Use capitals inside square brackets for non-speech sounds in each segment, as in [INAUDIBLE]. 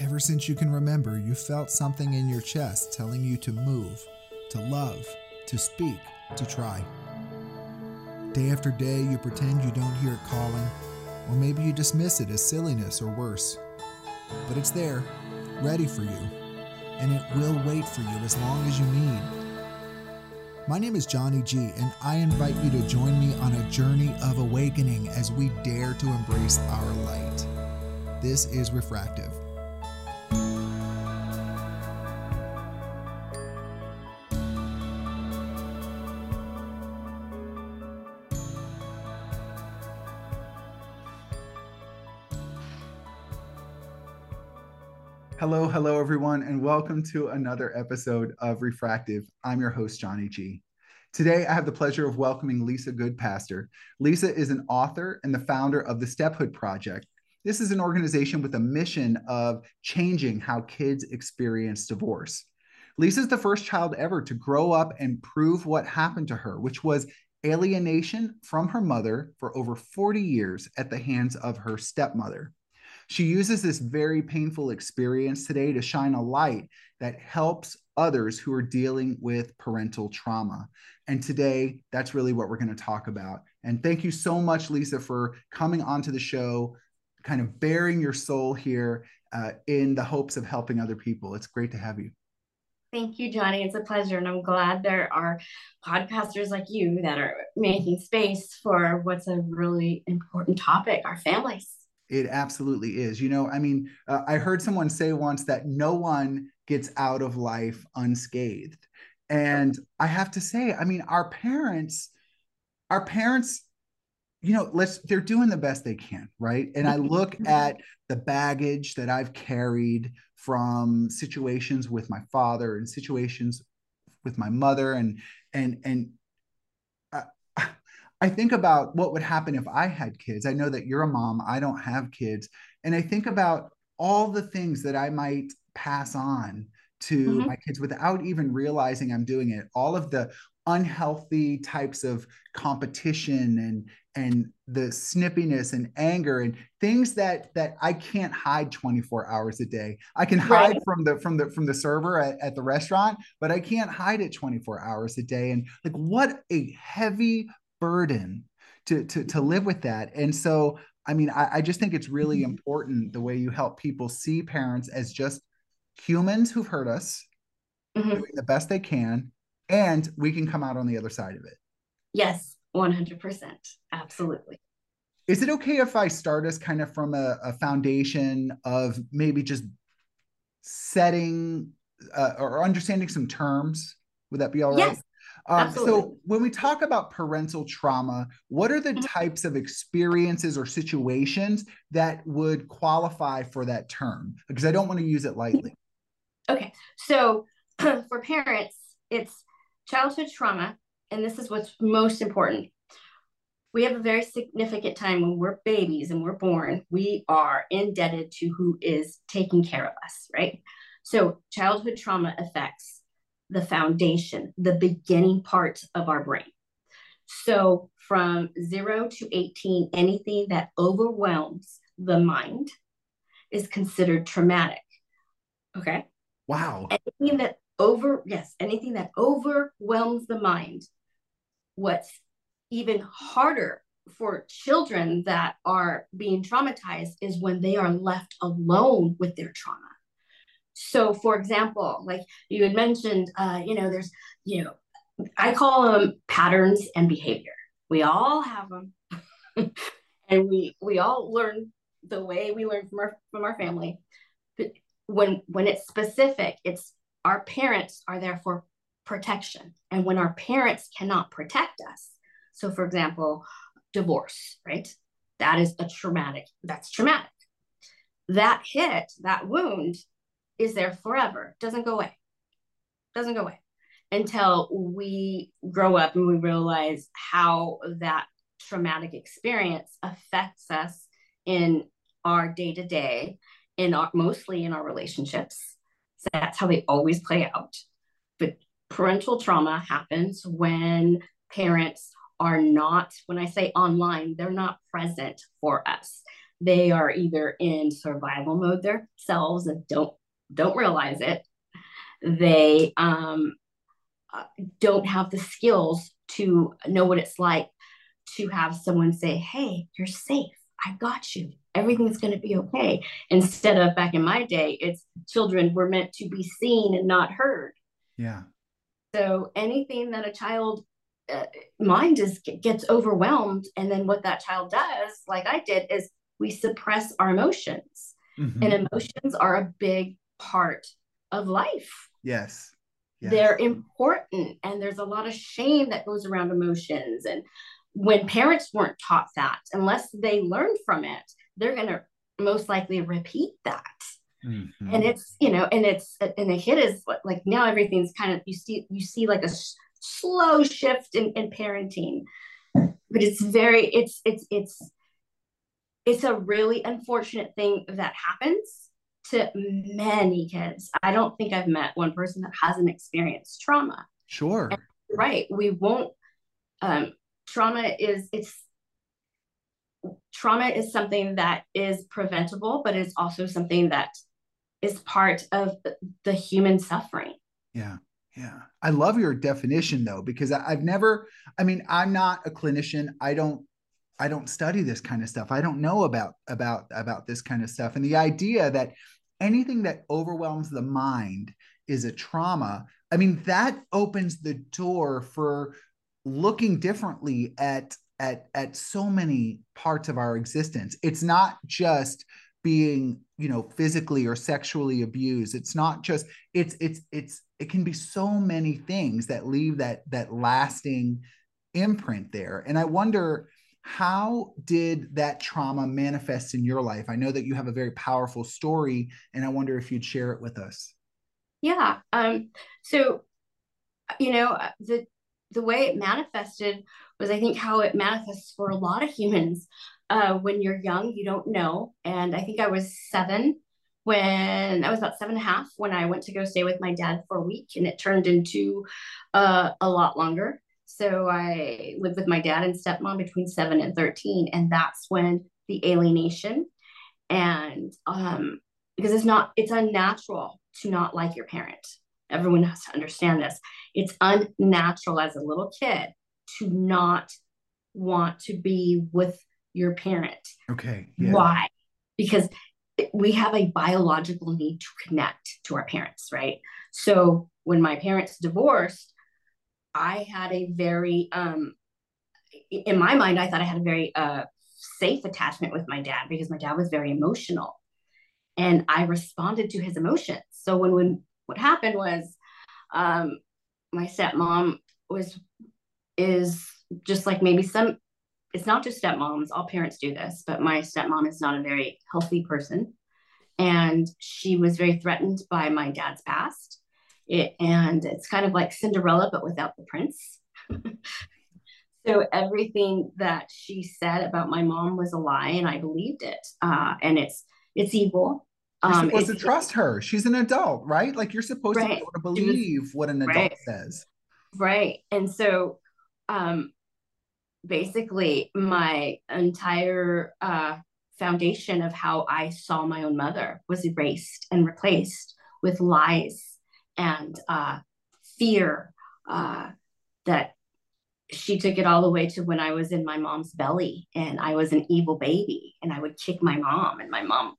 Ever since you can remember, you felt something in your chest telling you to move, to love, to speak, to try. Day after day, you pretend you don't hear it calling, or maybe you dismiss it as silliness or worse. But it's there, ready for you, and it will wait for you as long as you need. My name is Johnny G, and I invite you to join me on a journey of awakening as we dare to embrace our light. This is Refractive. Hello, hello, everyone, and welcome to another episode of Refractive. I'm your host, Johnny G. Today, I have the pleasure of welcoming Lisa Goodpaster. Lisa is an author and the founder of the Stephood Project. This is an organization with a mission of changing how kids experience divorce. Lisa is the first child ever to grow up and prove what happened to her, which was alienation from her mother for over 40 years at the hands of her stepmother. She uses this very painful experience today to shine a light that helps others who are dealing with parental trauma. And today, that's really what we're going to talk about. And thank you so much, Lisa, for coming onto the show, kind of bearing your soul here uh, in the hopes of helping other people. It's great to have you. Thank you, Johnny. It's a pleasure. And I'm glad there are podcasters like you that are making space for what's a really important topic our families. It absolutely is. You know, I mean, uh, I heard someone say once that no one gets out of life unscathed. And I have to say, I mean, our parents, our parents, you know, let's, they're doing the best they can, right? And I look at the baggage that I've carried from situations with my father and situations with my mother and, and, and, I think about what would happen if I had kids. I know that you're a mom, I don't have kids. And I think about all the things that I might pass on to mm-hmm. my kids without even realizing I'm doing it. All of the unhealthy types of competition and and the snippiness and anger and things that that I can't hide 24 hours a day. I can hide right. from the from the from the server at, at the restaurant, but I can't hide it 24 hours a day. And like what a heavy burden to to to live with that. And so i mean i, I just think it's really mm-hmm. important the way you help people see parents as just humans who've hurt us mm-hmm. doing the best they can and we can come out on the other side of it. Yes 100% absolutely. Is it okay if i start us kind of from a, a foundation of maybe just setting uh, or understanding some terms? Would that be all right? Yes um, so when we talk about parental trauma, what are the mm-hmm. types of experiences or situations that would qualify for that term? Because I don't want to use it lightly. Okay. So [CLEARS THROAT] for parents, it's childhood trauma, and this is what's most important. We have a very significant time when we're babies and we're born, we are indebted to who is taking care of us, right? So childhood trauma affects the foundation, the beginning part of our brain. So from zero to 18, anything that overwhelms the mind is considered traumatic. Okay. Wow. Anything that over, yes, anything that overwhelms the mind. What's even harder for children that are being traumatized is when they are left alone with their trauma. So, for example, like you had mentioned, uh, you know, there's, you know, I call them patterns and behavior. We all have them, [LAUGHS] and we we all learn the way we learn from our from our family. But when when it's specific, it's our parents are there for protection, and when our parents cannot protect us, so for example, divorce, right? That is a traumatic. That's traumatic. That hit, that wound is there forever, doesn't go away, doesn't go away until we grow up and we realize how that traumatic experience affects us in our day to day, in our mostly in our relationships. So that's how they always play out. But parental trauma happens when parents are not, when I say online, they're not present for us. they are either in survival mode themselves and don't don't realize it they um, uh, don't have the skills to know what it's like to have someone say hey you're safe. I got you. Everything's going to be okay. Instead of back in my day it's children were meant to be seen and not heard. Yeah. So anything that a child uh, mind is gets overwhelmed and then what that child does like i did is we suppress our emotions. Mm-hmm. and emotions are a big part of life. Yes. yes. They're important and there's a lot of shame that goes around emotions and when parents weren't taught that unless they learn from it they're going to most likely repeat that. Mm-hmm. and it's you know and it's and the hit is like now everything's kind of you see you see like a slow shift in, in parenting. But it's very it's it's it's it's a really unfortunate thing that happens to many kids i don't think i've met one person that hasn't experienced trauma sure and, right we won't um trauma is it's trauma is something that is preventable but it's also something that is part of the human suffering yeah yeah. I love your definition though, because I, I've never, I mean, I'm not a clinician. I don't I don't study this kind of stuff. I don't know about about about this kind of stuff. And the idea that anything that overwhelms the mind is a trauma, I mean, that opens the door for looking differently at at at so many parts of our existence. It's not just being you know physically or sexually abused. It's not just it's it's it's it can be so many things that leave that that lasting imprint there. And i wonder how did that trauma manifest in your life i know that you have a very powerful story and i wonder if you'd share it with us yeah um so you know uh, the the way it manifested was i think how it manifests for a lot of humans uh, when you're young, you don't know. And I think I was seven when I was about seven and a half when I went to go stay with my dad for a week, and it turned into uh, a lot longer. So I lived with my dad and stepmom between seven and 13. And that's when the alienation and um, because it's not, it's unnatural to not like your parent. Everyone has to understand this. It's unnatural as a little kid to not want to be with your parent. Okay. Yeah. Why? Because we have a biological need to connect to our parents, right? So when my parents divorced, I had a very um in my mind, I thought I had a very uh safe attachment with my dad because my dad was very emotional. And I responded to his emotions. So when when what happened was um my stepmom was is just like maybe some it's not just stepmoms, all parents do this, but my stepmom is not a very healthy person. And she was very threatened by my dad's past. It, and it's kind of like Cinderella, but without the prince. [LAUGHS] so everything that she said about my mom was a lie, and I believed it. Uh, and it's it's evil. You're um, supposed to trust her. She's an adult, right? Like you're supposed right. to be able to believe was, what an adult right. says. Right. And so um, basically my entire uh, foundation of how I saw my own mother was erased and replaced with lies and uh, fear uh, that she took it all the way to when I was in my mom's belly and I was an evil baby and I would kick my mom and my mom,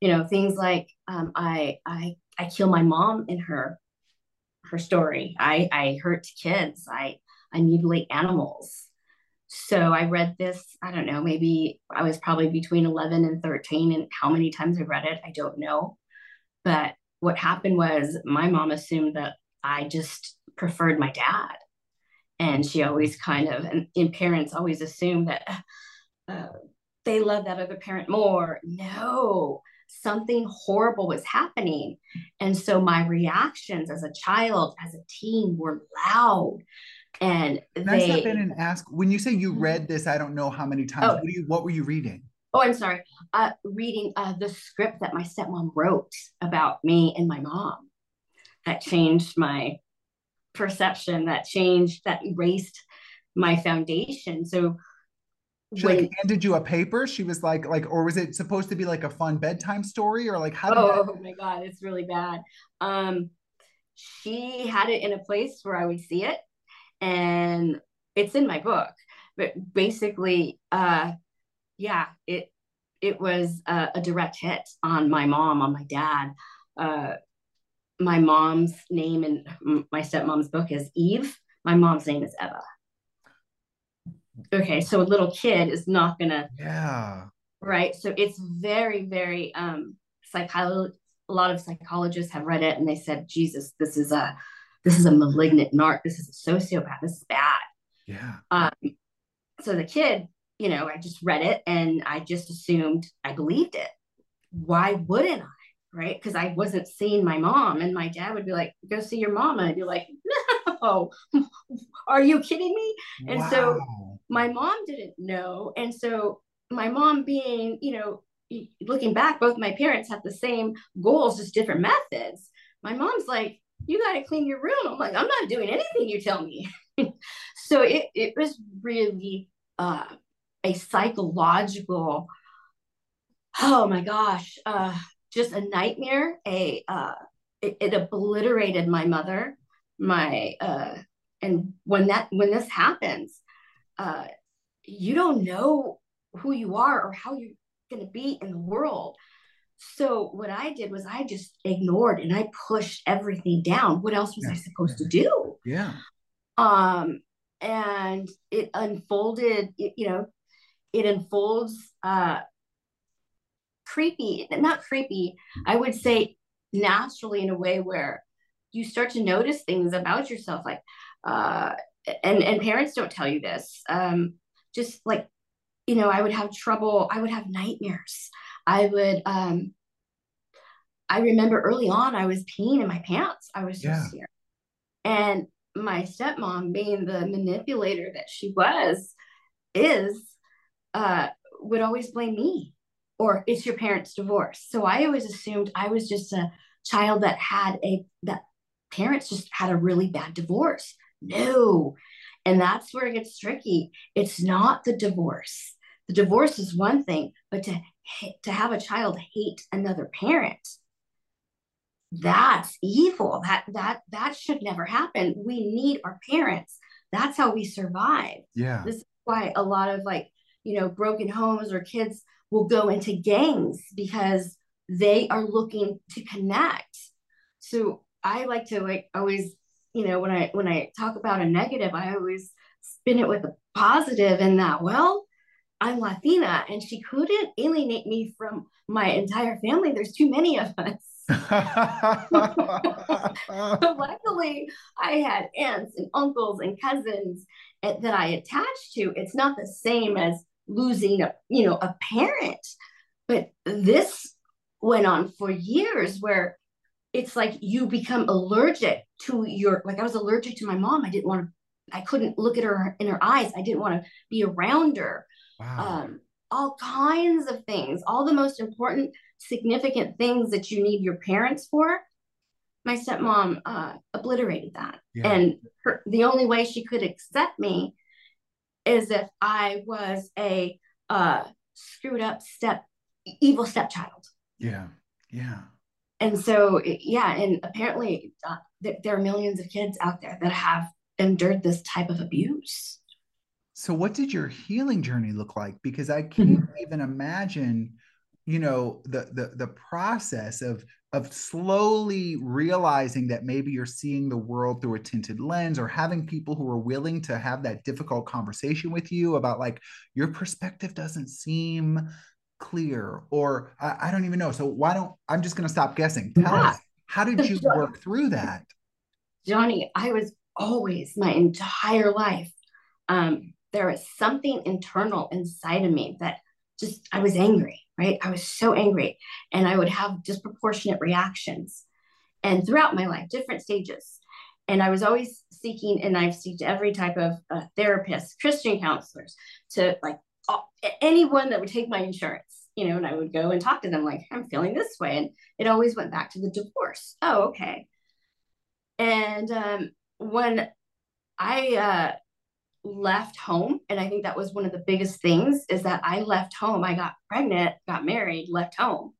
you know, things like um, I I I kill my mom in her her story. I I hurt kids. I I mutilate animals. So I read this, I don't know, maybe I was probably between 11 and 13. And how many times I read it, I don't know. But what happened was my mom assumed that I just preferred my dad. And she always kind of, and, and parents always assume that uh, they love that other parent more. No, something horrible was happening. And so my reactions as a child, as a teen, were loud and Can they, I step in and ask when you say you mm-hmm. read this, I don't know how many times. Oh, what, you, what were you reading? Oh, I'm sorry. Uh, reading uh, the script that my stepmom wrote about me and my mom. That changed my perception. That changed. That erased my foundation. So she when, like handed you a paper she was like like or was it supposed to be like a fun bedtime story or like how oh, that... oh my god it's really bad um she had it in a place where i would see it and it's in my book but basically uh yeah it it was a, a direct hit on my mom on my dad. Uh my mom's name in my stepmom's book is eve. My mom's name is eva. Okay so a little kid is not gonna yeah. Right so it's very very um psycholo- a lot of psychologists have read it and they said jesus this is a this is a malignant narc. This is a sociopath. This is bad. Yeah. Um so the kid you know i just read it and i just assumed i believed it. Why wouldn't i right? Because i wasn't seeing my mom and my dad would be like go see your mom and i'd be like no [LAUGHS] are you kidding me? And wow. so my mom didn't know. And so my mom being you know looking back both my parents had the same goals just different methods. My mom's like you got to clean your room. I'm like i'm not doing anything you tell me. [LAUGHS] So it, it was really uh, a psychological oh my gosh uh, just a nightmare a uh, it, it obliterated my mother my uh, and when that when this happens uh, you don't know who you are or how you're going to be in the world. So what I did was I just ignored and I pushed everything down. What else was yeah. I supposed to do? Yeah. Um, and it unfolded. You know, it unfolds uh, creepy, not creepy. I would say naturally in a way where you start to notice things about yourself, like uh, and and parents don't tell you this um just like you know i would have trouble i would have nightmares i would um i remember early on i was peeing in my pants i was just yeah. and my stepmom being the manipulator that she was is uh would always blame me or it's your parents divorce so i always assumed i was just a child that had a that parents just had a really bad divorce no. And that's where it gets tricky. It's not the divorce. The divorce is one thing, but to to have a child hate another parent, that's evil. That that that should never happen. We need our parents. That's how we survive. Yeah. This is why a lot of like, you know, broken homes or kids will go into gangs because they are looking to connect. So I like to like always you know when i when i talk about a negative i always spin it with a positive in that well i'm latina and she couldn't alienate me from my entire family. There's too many of us. [LAUGHS] [LAUGHS] So luckily i had aunts and uncles and cousins eh, that i attached to. It's not the same as losing a you know a parent but this went on for years where it's like you become allergic to your like I was allergic to my mom. I didn't want to I couldn't look at her in her eyes. I didn't want to be around her. Wow. Um, all kinds of things, all the most important, significant things that you need your parents for. My stepmom uh, obliterated that. Yeah. And her, the only way she could accept me is if I was a uh, screwed up step, evil stepchild. Yeah. Yeah and so yeah and apparently uh, th- there are millions of kids out there that have endured this type of abuse so what did your healing journey look like because i can't mm-hmm. even imagine you know the the the process of of slowly realizing that maybe you're seeing the world through a tinted lens or having people who are willing to have that difficult conversation with you about like your perspective doesn't seem clear or I, I don't even know. So why don't I'm just going to stop guessing. Tell yeah. us how did you [LAUGHS] work through that? Johnny, I was always my entire life. Um, there was something internal inside of me that just I was angry, right? I was so angry, and I would have disproportionate reactions. And throughout my life, different stages, and I was always seeking, and I've seeked every type of uh, therapist, Christian counselors, to like anyone that would take my insurance, you know, and I would go and talk to them like, I'm feeling this way. And it always went back to the divorce. Oh, okay. And um, when I uh, left home and i think that was one of the biggest things is that i left home i got pregnant got married left home.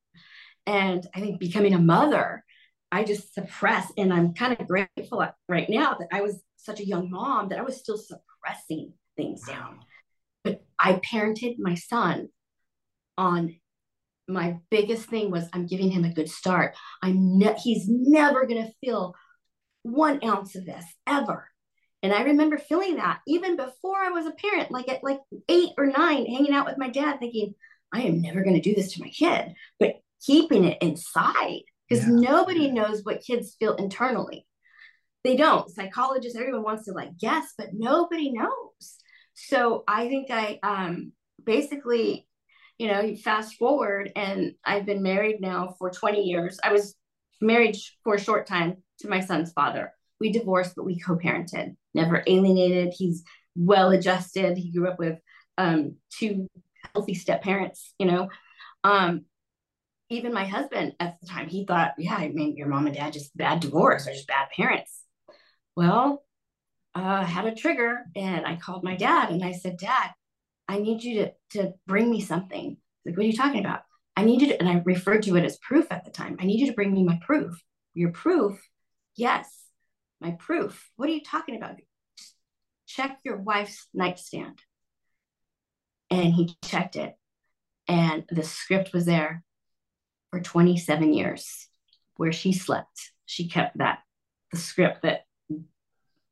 And i think becoming a mother i just suppressed and i'm kind of grateful right now that i was such a young mom that i was still suppressing things down. But i parented my son on my biggest thing was i'm giving him a good start. I'm ne- he's never going to feel one ounce of this ever and I remember feeling that even before I was a parent, like at like eight or nine, hanging out with my dad, thinking, I am never going to do this to my kid, but keeping it inside because yeah. nobody knows what kids feel internally. They don't. Psychologists, everyone wants to like guess, but nobody knows. So I think I um, basically, you know, fast forward and I've been married now for 20 years. I was married for a short time to my son's father. We divorced, but we co parented never alienated. He's well adjusted. He grew up with um, two healthy step parents, you know. Um, even my husband at the time, he thought, yeah, I mean, your mom and dad just bad divorce or just bad parents. Well, uh, had a trigger and I called my dad and I said, Dad, I need you to, to bring me something. Like, what are you talking about? I need you to, and I referred to it as proof at the time. I need you to bring me my proof. Your proof, yes, my proof. What are you talking about? Just check your wife's nightstand. And he checked it. And the script was there for 27 years where she slept. She kept that, the script that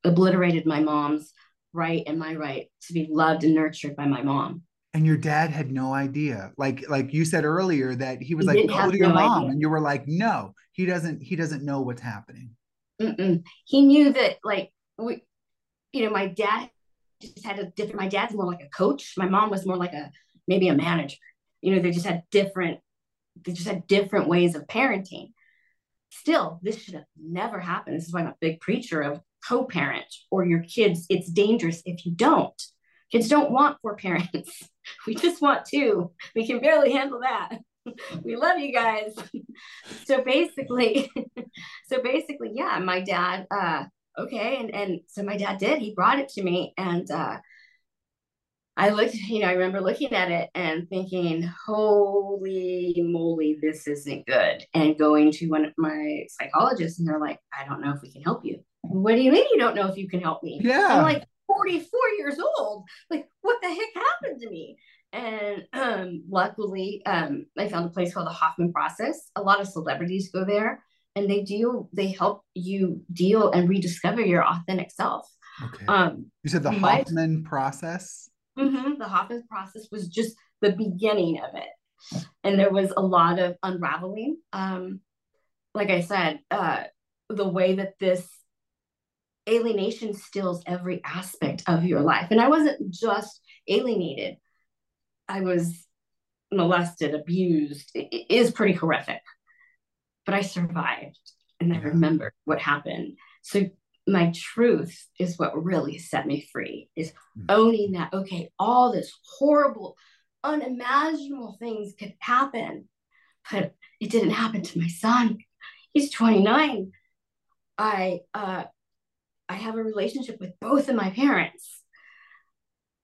obliterated my mom's right and my right to be loved and nurtured by my mom and your dad had no idea like like you said earlier that he was he like go to your no mom idea. and you were like no he doesn't he doesn't know what's happening Mm-mm. He knew that, like, we, you know, my dad just had a different. My dad's more like a coach. My mom was more like a maybe a manager. You know, they just had different. They just had different ways of parenting. Still, this should have never happened. This is why I'm a big preacher of co-parent or your kids. It's dangerous if you don't. Kids don't want four parents. [LAUGHS] We just want two. We can barely handle that. [LAUGHS] we love you guys. [LAUGHS] so basically, [LAUGHS] so basically, yeah, my dad, uh, okay. And, and so my dad did, he brought it to me and, uh, I looked, you know, I remember looking at it and thinking, holy moly, this isn't good. And going to one of my psychologists, and they're like, I don't know if we can help you. What do you mean you don't know if you can help me? Yeah. I'm like 44 years old. Like, what the heck happened to me? And [CLEARS THROAT] um, luckily, um, I found a place called the Hoffman Process. A lot of celebrities go there, and they deal. They help you deal and rediscover your authentic self. Okay. Um, you said the Hoffman Process. Mm-hmm, the Hoffman Process was just the beginning of it, and there was a lot of unraveling. Um, like I said, uh, the way that this alienation steals every aspect of your life, and I wasn't just alienated. I was molested, abused it is pretty horrific. But I survived and I remembered what happened. So my truth is what really set me free is mm. owning that okay all this horrible unimaginable things could happen but it didn't happen to my son he's 29 i uh i have a relationship with both of my parents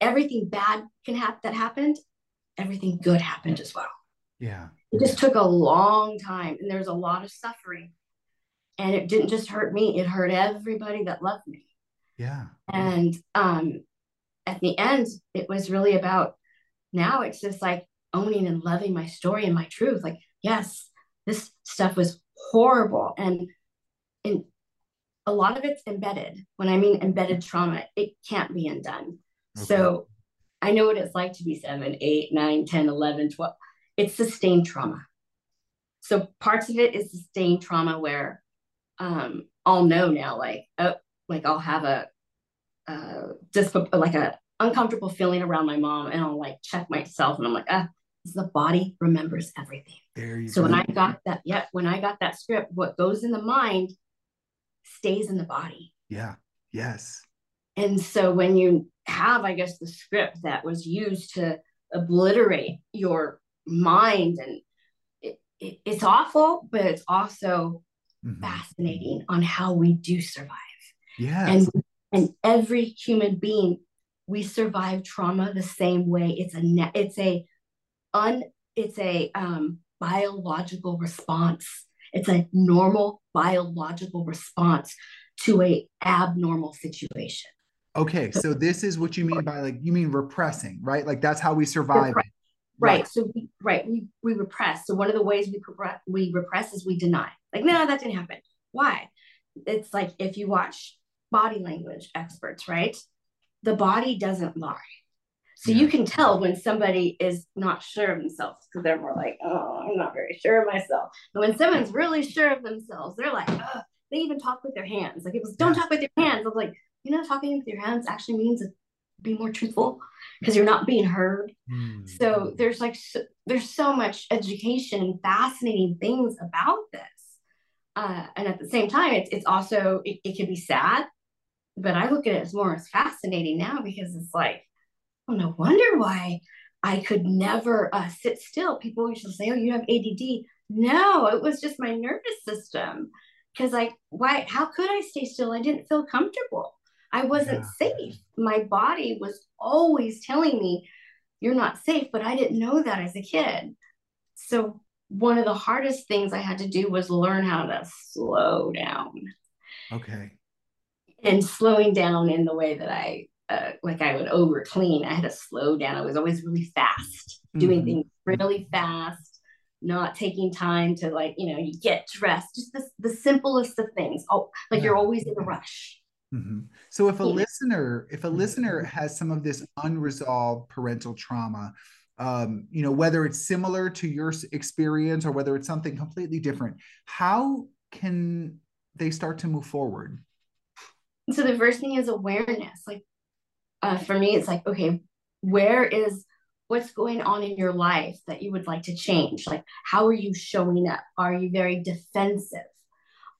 everything bad can happen that happened everything good happened as well. Yeah. It just took a long time and there's a lot of suffering. And it didn't just hurt me, it hurt everybody that loved me. Yeah. And um at the end, it was really about now it's just like owning and loving my story and my truth. Like, yes, this stuff was horrible. And and a lot of it's embedded. When I mean embedded trauma, it can't be undone. Okay. So I know what it's like to be seven, eight, nine, 10, 11, 12. It's sustained trauma. So parts of it is sustained trauma where um, I'll know now, like, oh, like I'll have a uh, just like a uncomfortable feeling around my mom, and I'll like check myself, and I'm like, ah, the body remembers everything. There you so go. when I got that, yeah, when I got that script, what goes in the mind stays in the body. Yeah. Yes. And so when you have, I guess, the script that was used to obliterate your mind, and it, it, it's awful, but it's also mm-hmm. fascinating on how we do survive. Yeah. And and every human being we survive trauma the same way. It's a it's a un it's a um, biological response. It's a normal biological response to a abnormal situation. Okay, so this is what you mean by like you mean repressing, right? Like that's how we survive. Right. right. So we, right, we we repress. So one of the ways we repress, we repress is we deny. Like no, that didn't happen. Why? It's like if you watch body language experts, right? The body doesn't lie. So yeah. you can tell when somebody is not sure of themselves because they're more like, oh, I'm not very sure of myself. But when someone's really sure of themselves, they're like, oh, they even talk with their hands. Like it was, don't talk with your hands. I was like, you know, talking with your hands actually means be more truthful because you're not being heard. Mm. So there's like so, there's so much education and fascinating things about this. Uh, and at the same time, it's it's also it, it can be sad, but I look at it as more as fascinating now because it's like, oh no wonder why I could never uh, sit still. People used to say, "Oh, you have ADD." No, it was just my nervous system because like why how could i stay still i didn't feel comfortable i wasn't yeah. safe. My body was always telling me you're not safe but i didn't know that as a kid. So one of the hardest things i had to do was learn how to slow down. Okay. And slowing down in the way that i uh, like i would over clean i had to slow down. I was always really fast doing mm-hmm. things really fast not taking time to like you know you get dressed just the, the simplest of things. Oh like yeah. you're always in a rush mm-hmm. so if a listener if a listener has some of this unresolved parental trauma um, you know whether it's similar to your experience or whether it's something completely different how can they start to move forward? So the first thing is awareness. Like uh, for me it's like okay where is what's going on in your life that you would like to change? Like how are you showing up? Are you very defensive?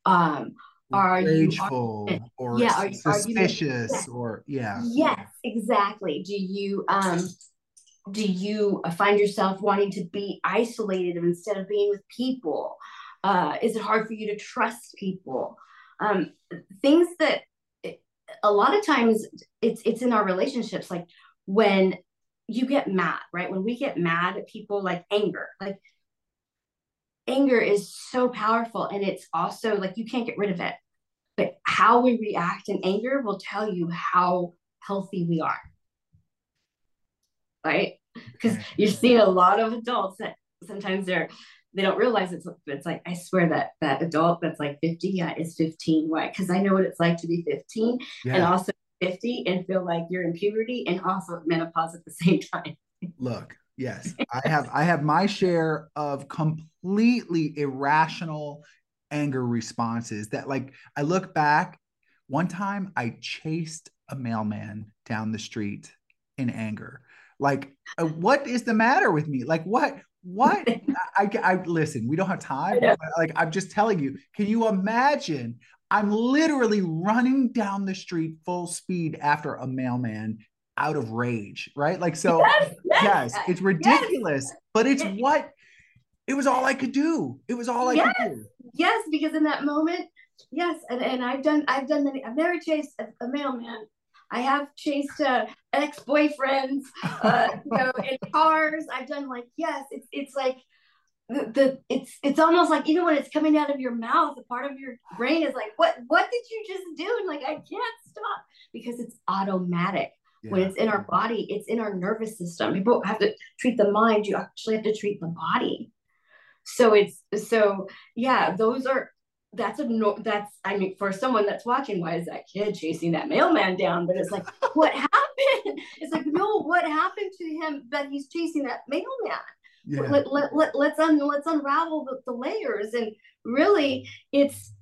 Um are Rageful you are, or yeah, are, suspicious are you, or yeah. Yes exactly. Do you um do you find yourself wanting to be isolated instead of being with people? Uh is it hard for you to trust people? Um things that a lot of times it's it's in our relationships like when you get mad, right? When we get mad at people like anger, like anger is so powerful and it's also like you can't get rid of it. But how we react in anger will tell you how healthy we are. Right? Because you've seen a lot of adults that sometimes they're they don't realize it's it's like I swear that that adult that's like 50 yeah is 15 why because I know what it's like to be 15 yeah. and also 50 and feel like you're in puberty and also menopause at the same [LAUGHS] time. Look, yes, [LAUGHS] I have I have my share of completely irrational anger responses that like I look back one time I chased a mailman down the street in anger. Like uh, what is the matter with me? Like what what [LAUGHS] I, I, I listen, we don't have time. Like I'm just telling you, can you imagine I'm literally running down the street full speed after a mailman out of rage, right? Like, so, yes, yes, yes it's ridiculous, yes. but it's what it was all I could do. It was all I yes. could do. Yes, because in that moment, yes, and, and I've done, I've done many, I've never chased a, a mailman. I have chased uh, ex-boyfriends, uh, you know, [LAUGHS] in cars. I've done like, yes, it's, it's like, the, the it's it's almost like even when it's coming out of your mouth, a part of your brain is like, what what did you just do? And like I can't stop because it's automatic. Yeah. When it's in our body, it's in our nervous system. People have to treat the mind, you actually have to treat the body. So it's so yeah, those are that's a no that's I mean for someone that's watching, why is that kid chasing that mailman down? But it's like, [LAUGHS] what happened? It's like, no, what happened to him that he's chasing that mailman? yeah. let, let, let, let's un, let's unravel the, the layers and really it's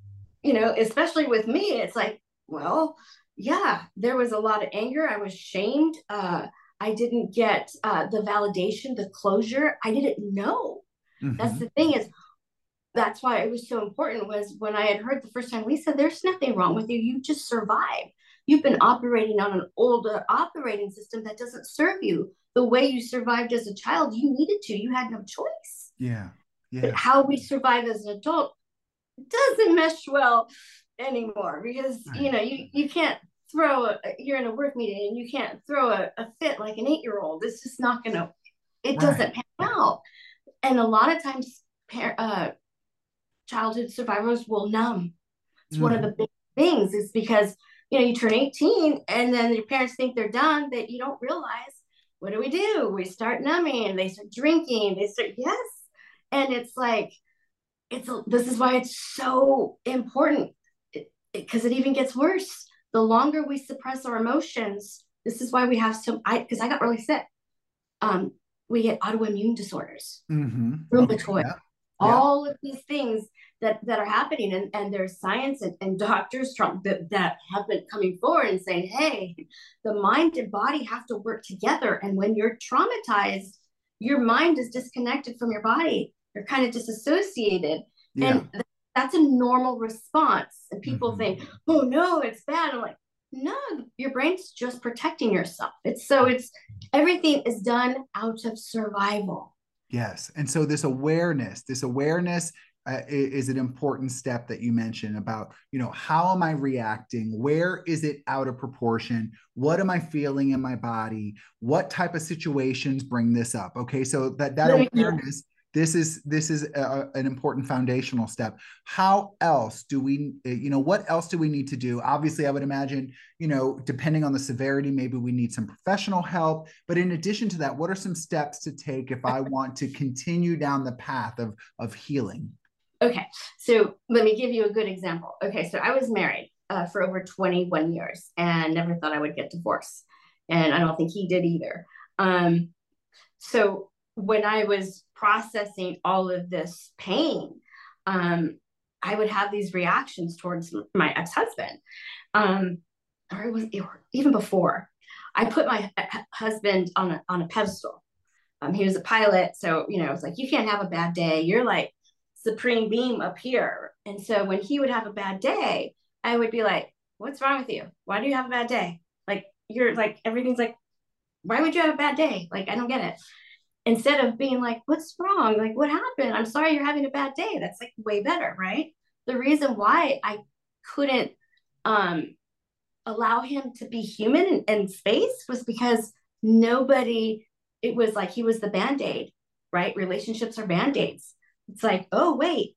you know especially with me it's like well yeah there was a lot of anger i was shamed uh i didn't get uh the validation the closure i didn't know mm-hmm. that's the thing is that's why it was so important was when i had heard the first time lisa there's nothing wrong with you you just survived you've been operating on an older operating system that doesn't serve you the way you survived as a child, you needed to. You had no choice. Yeah. Yeah. But how we survive as an adult doesn't mesh well anymore because right. you know you you can't throw a, you're in a work meeting and you can't throw a, a fit like an eight year old. It's just not gonna. It right. doesn't pan out. And a lot of times, uh, childhood survivors will numb. It's mm one of mm-hmm. the big things. Is because you know you turn 18 and then your parents think they're done. That you don't realize. What do we do? We start numbing. They start drinking. They start yes, and it's like it's this is why it's so important because it, even gets worse. The longer we suppress our emotions this is why we have so i because i got really sick. Um we get autoimmune disorders. Mm-hmm. rheumatoid. Yeah. all of these things that that are happening and, and there's science and, and doctors that, that have been coming forward and saying hey the mind and body have to work together and when you're traumatized your mind is disconnected from your body. You're kind of disassociated. Yeah. and that's a normal response. And people mm-hmm. think oh no it's bad. I'm like no your brain's just protecting yourself. It's so it's everything is done out of survival. Yes. And so this awareness this awareness uh, is an important step that you mentioned about you know how am i reacting? Where is it out of proportion? What am i feeling in my body? What type of situations bring this up? Okay so that that awareness this is this is a, an important foundational step. How else do we you know what else do we need to do? Obviously i would imagine you know depending on the severity maybe we need some professional help. But in addition to that what are some steps to take if i want to continue down the path of of healing? Okay so let me give you a good example. Okay so i was married uh, for over 21 years and never thought i would get divorced. And i don't think he did either. Um, so when I was processing all of this pain, um, I would have these reactions towards my ex-husband. Um, or it was even before. I put my husband on a on a pedestal. Um, he was a pilot, so you know, it's like you can't have a bad day. You're like supreme beam up here. And so when he would have a bad day, I would be like, "What's wrong with you? Why do you have a bad day? Like you're like everything's like, why would you have a bad day? Like I don't get it." Instead of being like, what's wrong? Like, what happened? I'm sorry you're having a bad day. That's like way better, right? The reason why I couldn't um, allow him to be human in, space was because nobody, it was like he was the band aid, right? Relationships are band aids. It's like, oh, wait,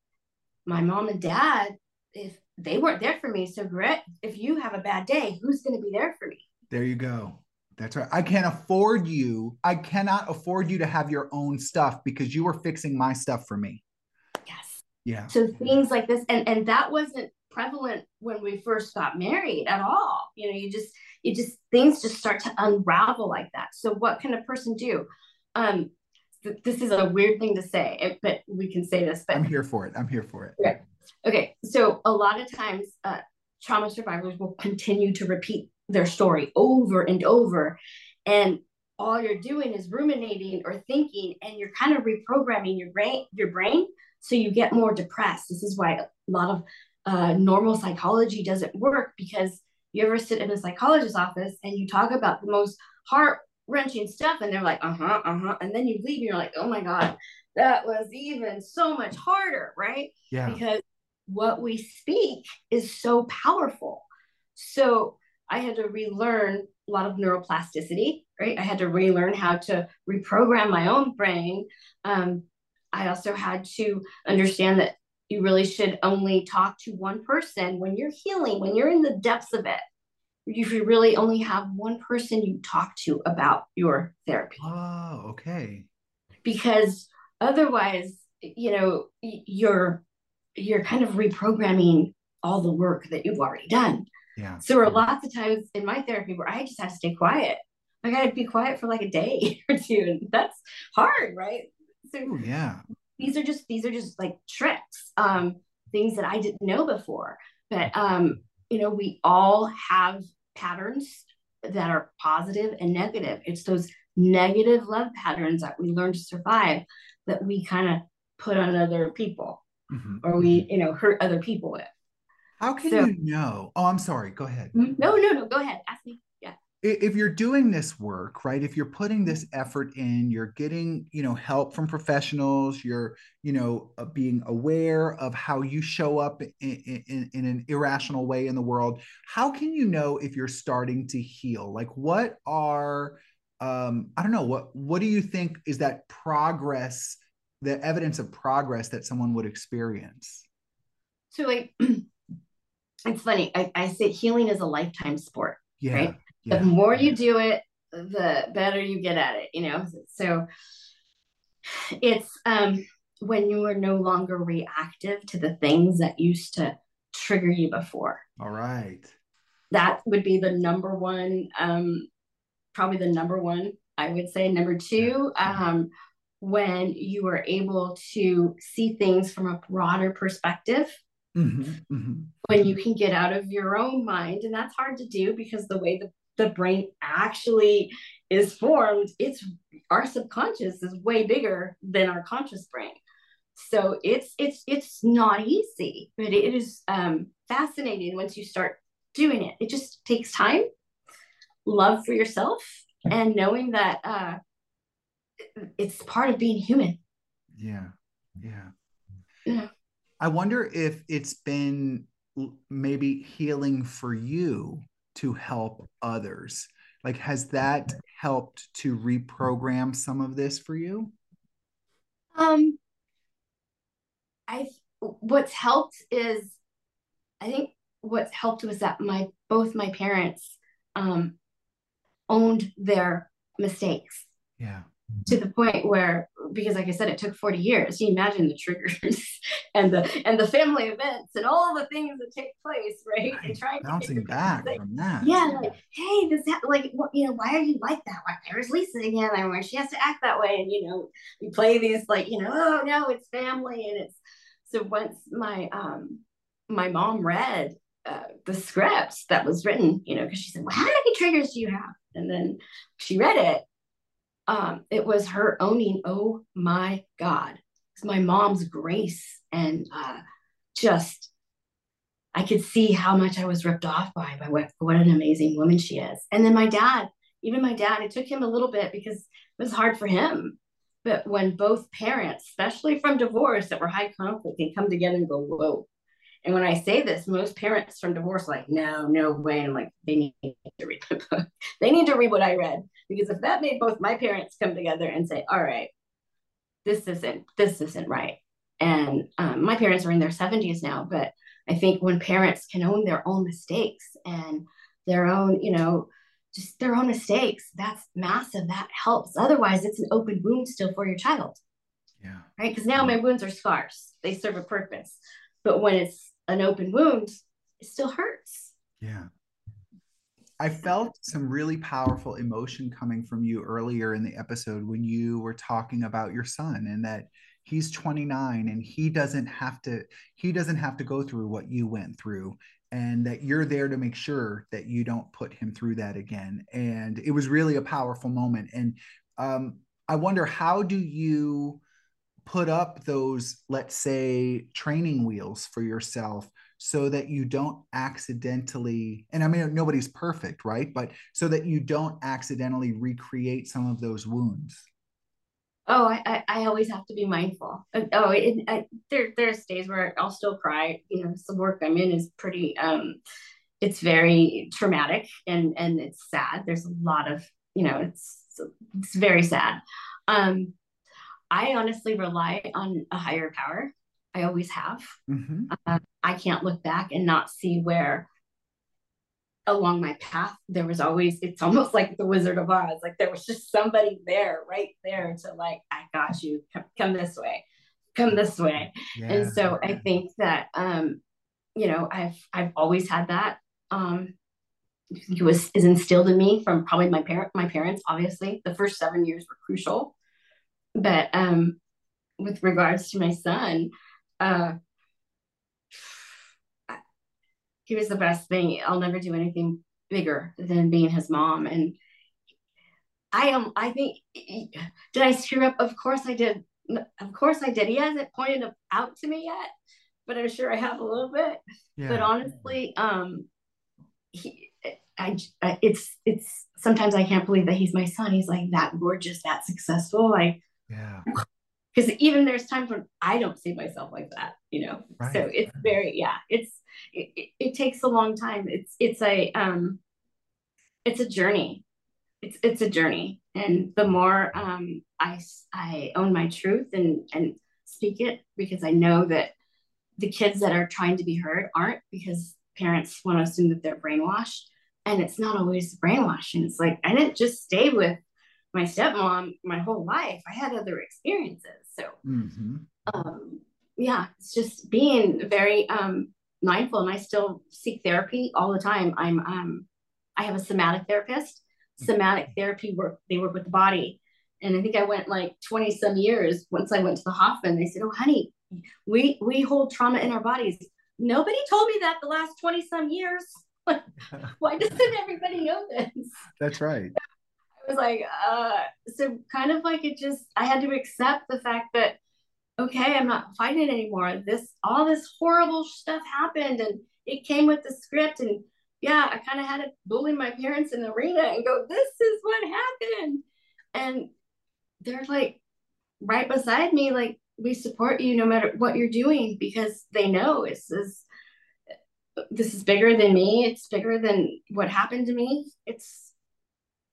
my mom and dad, if they weren't there for me, so great. If you have a bad day, who's going to be there for me? There you go. That's right. I can't afford you. I cannot afford you to have your own stuff because you were fixing my stuff for me. Yes. Yeah. So things like this, and and that wasn't prevalent when we first got married at all. You know, you just you just things just start to unravel like that. So what can a person do? Um, th- this is a weird thing to say, but we can say this. But I'm here for it. I'm here for it. Okay. Okay. So a lot of times, uh, trauma survivors will continue to repeat their story over and over. And all you're doing is ruminating or thinking, and you're kind of reprogramming your brain, your brain, so you get more depressed. This is why a lot of uh, normal psychology doesn't work because you ever sit in a psychologist's office and you talk about the most heart wrenching stuff, and they're like, uh huh, uh huh, and then you leave, and you're like, oh my god, that was even so much harder, right? Yeah. Because what we speak is so powerful. So I had to relearn a lot of neuroplasticity, right? I had to relearn how to reprogram my own brain. Um, I also had to understand that you really should only talk to one person when you're healing, when you're in the depths of it. You should really only have one person you talk to about your therapy. Oh, okay. Because otherwise, you know, you're you're kind of reprogramming all the work that you've already done. Yeah. So there were lots of times in my therapy where I just had to stay quiet. I got to be quiet for like a day [LAUGHS] or two, and that's hard, right? So Ooh, yeah, these are just these are just like tricks, um, things that I didn't know before. But um, you know, we all have patterns that are positive and negative. It's those negative love patterns that we learn to survive that we kind of put on other people, mm-hmm. or we you know hurt other people with. How can so, you know? Oh, I'm sorry. Go ahead. Mm-hmm. No, no, no. Go ahead. Ask me. Yeah. if you're doing this work right if you're putting this effort in you're getting you know help from professionals you're you know uh, being aware of how you show up in, in, in, an irrational way in the world how can you know if you're starting to heal like what are um i don't know what what do you think is that progress the evidence of progress that someone would experience so like [CLEARS THROAT] it's funny I, I say healing is a lifetime sport yeah. right? yeah. the more you do it the better you get at it you know? So it's um when you are no longer reactive to the things that used to trigger you before. All right. That would be the number one um probably the number one i would say. Number two um when you are able to see things from a broader perspective mm-hmm, mm-hmm. when you can get out of your own mind and that's hard to do because the way the the brain actually is formed, it's our subconscious is way bigger than our conscious brain. So it's it's it's not easy, but it is um, fascinating once you start doing it. It just takes time, love for yourself, and knowing that uh, it's part of being human. Yeah, yeah. Yeah. I wonder if it's been maybe healing for you to help others. Like has that helped to reprogram some of this for you? Um i what's helped is i think what's helped was that my both my parents um owned their mistakes. Yeah. To the point where because like i said it took 40 years. You imagine the triggers [LAUGHS] and the and the family events and all the things that take place right, right. and trying bouncing back like, from that. yeah like hey does that like what you know why are you like that? Why there's lisa again? And where she has to act that way? And you know we play these like you know oh no it's family and it's so once my um my mom read uh, the script that was written you know because she said well how many triggers do you have? And then she read it um, it was her owning, oh my God, it's my mom's grace and uh, just I could see how much I was ripped off by by what what an amazing woman she is. And then my dad, even my dad, it took him a little bit because it was hard for him. But when both parents, especially from divorce that were high conflict, can come together and go, whoa, and when I say this, most parents from divorce like, no, no way. And I'm like, they need to read the book. [LAUGHS] they need to read what I read. Because if that made both my parents come together and say, all right, this isn't, this isn't right. And um, my parents are in their 70s now, but I think when parents can own their own mistakes and their own, you know, just their own mistakes, that's massive. That helps. Otherwise, it's an open wound still for your child. Yeah. Right. Because now my wounds are scars, they serve a purpose. But when it's an open wound, it still hurts. Yeah. I felt some really powerful emotion coming from you earlier in the episode when you were talking about your son and that he's 29 and he doesn't have to he doesn't have to go through what you went through and that you're there to make sure that you don't put him through that again and it was really a powerful moment and um, i wonder how do you put up those, let's say, training wheels for yourself so that you don't accidentally, and I mean, nobody's perfect, right? But so that you don't accidentally recreate some of those wounds. Oh, I, I always have to be mindful. Uh, oh, it, I, there there's days where I'll still cry. You know, the work I'm in is pretty. um It's very traumatic and and it's sad. There's a lot of you know, it's it's very sad. Um, I honestly rely on a higher power. I always have. Mm-hmm. Uh, I can't look back and not see where along my path there was always it's almost [LAUGHS] like the wizard of oz like there was just somebody there right there to like i got you come, come this way come this way yeah. and so i think that um you know i've i've always had that um it was is instilled in me from probably my parent my parents obviously the first seven years were crucial but um, with regards to my son, uh, he was the best thing. I'll never do anything bigger than being his mom. And I am, I think, did I screw up? Of course I did. Of course I did. He hasn't pointed out to me yet, but I'm sure I have a little bit. Yeah. But honestly, um, he, I, I it's it's sometimes I can't believe that he's my son. He's like that gorgeous, that successful, like yeah. Because even there's times when I don't see myself like that, you know. Right. So it's very yeah. It's it, it, it takes a long time. It's it's a um, it's a journey. It's it's a journey, and the more um I I own my truth and and speak it because I know that the kids that are trying to be heard aren't because parents want to assume that they're brainwashed and it's not always brainwashing it's like i didn't just stay with my stepmom my whole life i had other experiences. So mm-hmm. um, yeah it's just being very um, mindful and i still seek therapy all the time. I'm um, i have a somatic therapist. Somatic therapy work they work with the body. And i think i went like 20 some years once i went to the hoffman they said oh honey we we hold trauma in our bodies. Nobody told me that the last 20 some years. [LAUGHS] Why doesn't everybody know this? That's right was like uh so kind of like it just i had to accept the fact that okay i'm not fighting anymore. This all this horrible stuff happened and it came with the script and yeah i kind of had to bully my parents in the arena and go this is what happened. And they're like right beside me like we support you no matter what you're doing because they know this is this is bigger than me. It's bigger than what happened to me. It's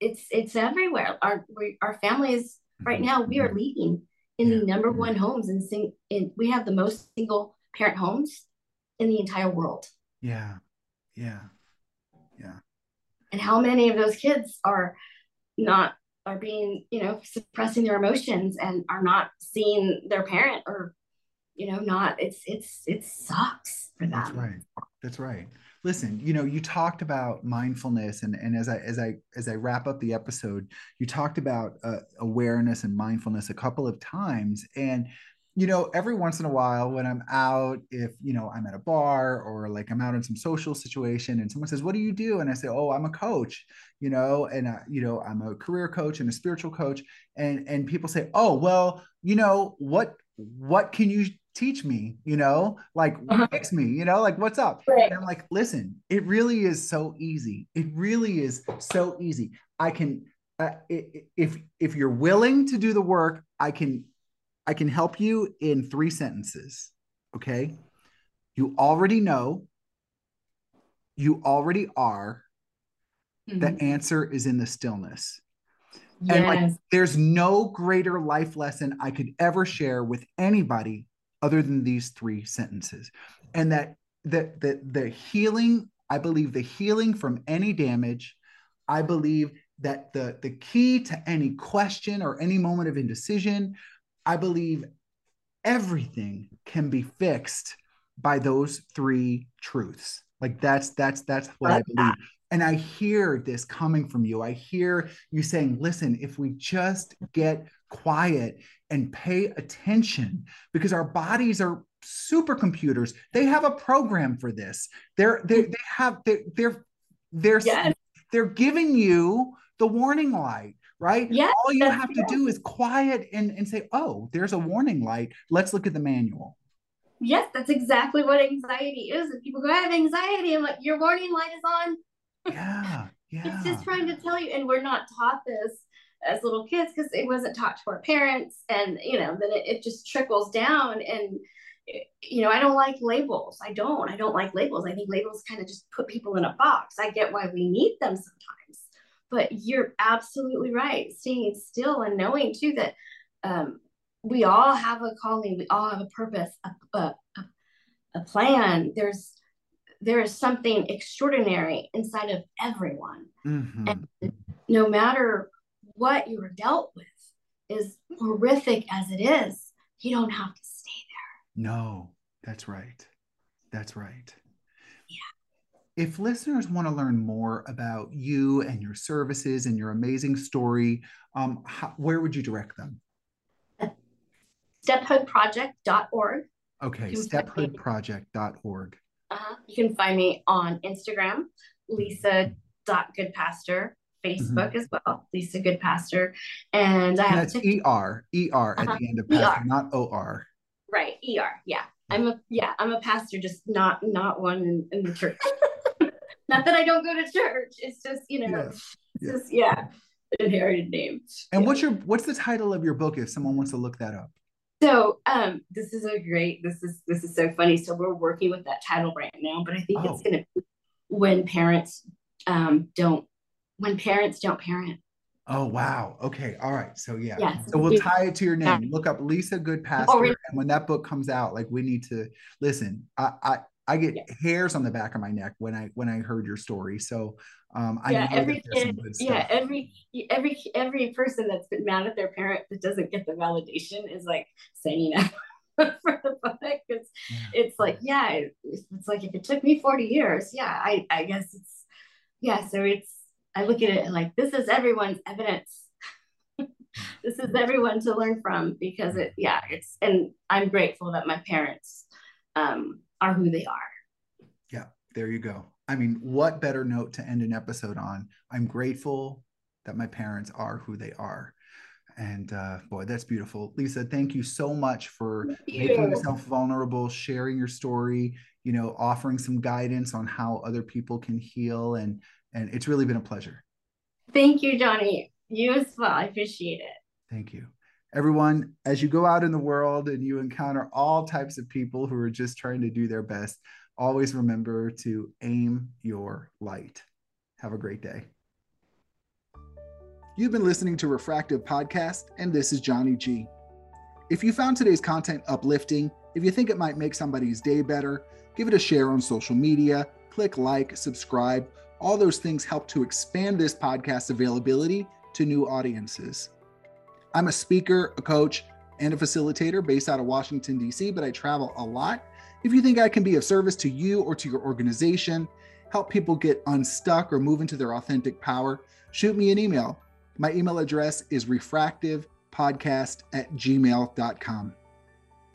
it's it's everywhere. Our we, our families right mm-hmm. now we are mm-hmm. leading in the number mm-hmm. one homes and sing in we have the most single parent homes in the entire world. Yeah. Yeah. Yeah. And how many of those kids are not are being you know suppressing their emotions and are not seeing their parent or you know not it's it's it sucks for them. that's right. That's right listen you know you talked about mindfulness and and as i as i as i wrap up the episode you talked about uh, awareness and mindfulness a couple of times and you know, every once in a while when I'm out, if, you know, I'm at a bar or like I'm out in some social situation and someone says, What do you do? And I say, Oh, I'm a coach, you know, and, uh, you know, I'm a career coach and a spiritual coach. And, and people say, Oh, well, you know, what, what can you teach me? You know, like, uh-huh. fix me, you know, like, what's up? Right. And I'm like, Listen, it really is so easy. It really is so easy. I can, uh, if if you're willing to do the work, I can I can help you in three sentences. Okay. You already know, you already are. Mm-hmm. The answer is in the stillness. Yes. And like, there's no greater life lesson I could ever share with anybody other than these three sentences. And that that the, the healing, I believe the healing from any damage, I believe that the the key to any question or any moment of indecision I believe everything can be fixed by those three truths. Like that's that's that's what I believe. And I hear this coming from you. I hear you saying, listen, if we just get quiet and pay attention, because our bodies are supercomputers. They have a program for this. They're they they have they're they're they're, yes. they're giving you the warning light right? Yeah. All you have to do is quiet and, and say, oh, there's a warning light. Let's look at the manual. Yes, that's exactly what anxiety is. And people go, I have anxiety. I'm like, your warning light is on. Yeah. [LAUGHS] Yeah. it's just trying to tell you. And we're not taught this as little kids because it wasn't taught to our parents. And, you know, then it, it just trickles down. And, you know, I don't like labels. I don't. I don't like labels. I think labels kind of just put people in a box. I get why we need them sometimes but you're absolutely right. Staying still and knowing too that um, we all have a calling, we all have a purpose, a, a, a plan. There's there is something extraordinary inside of everyone, mm-hmm. and no matter what you were dealt with, is horrific as it is, you don't have to stay there. No, that's right. That's right if listeners want to learn more about you and your services and your amazing story, um, how, where would you direct them? Stephoodproject.org. Okay, stephoodproject.org. Uh-huh. You can find me on Instagram, lisa.goodpastor, Facebook mm-hmm. as well, Lisa Goodpastor. And I and have that's ER, ER at uh-huh. the end of pastor, ER. not OR. Right, ER, yeah. I'm a yeah, I'm a pastor, just not not one in, in the church. [LAUGHS] Not that I don't go to church. It's just, you know, yeah. just yeah, inherited name. And yeah. what's your what's the title of your book if someone wants to look that up? So um this is a great this is this is so funny. So we're working with that title right now, but I think oh. it's gonna be when parents um don't when parents don't parent. Oh wow. Okay. All right. So yeah. yeah so we'll tie it to your name. Look up Lisa Goodpastor. Oh, really? And when that book comes out, like we need to listen. I I, I get yeah. hairs on the back of my neck when I when I heard your story. So um I yeah, every kid, yeah, every every every person that's been mad at their parent that doesn't get the validation is like signing up [LAUGHS] for the book. It's yeah. it's like, yeah, it's like if it took me 40 years, yeah, I I guess it's yeah, so it's I look at it like this is everyone's evidence. [LAUGHS] this is everyone to learn from because it, yeah, it's, and I'm grateful that my parents um, are who they are. Yeah, there you go. I mean, what better note to end an episode on? I'm grateful that my parents are who they are. And uh, boy, that's beautiful. Lisa, thank you so much for making yourself vulnerable, sharing your story, you know, offering some guidance on how other people can heal and and it's really been a pleasure. Thank you, Johnny. You as well. I appreciate it. Thank you. Everyone, as you go out in the world and you encounter all types of people who are just trying to do their best, always remember to aim your light. Have a great day. You've been listening to Refractive Podcast, and this is Johnny G. If you found today's content uplifting, if you think it might make somebody's day better, give it a share on social media, click like, subscribe, all those things help to expand this podcast availability to new audiences. I'm a speaker, a coach, and a facilitator based out of Washington, D.C., but I travel a lot. If you think I can be of service to you or to your organization, help people get unstuck or move into their authentic power, shoot me an email. My email address is refractivepodcast at gmail.com.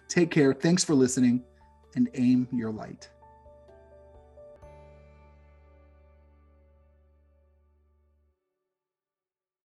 Take care. Thanks for listening and aim your light.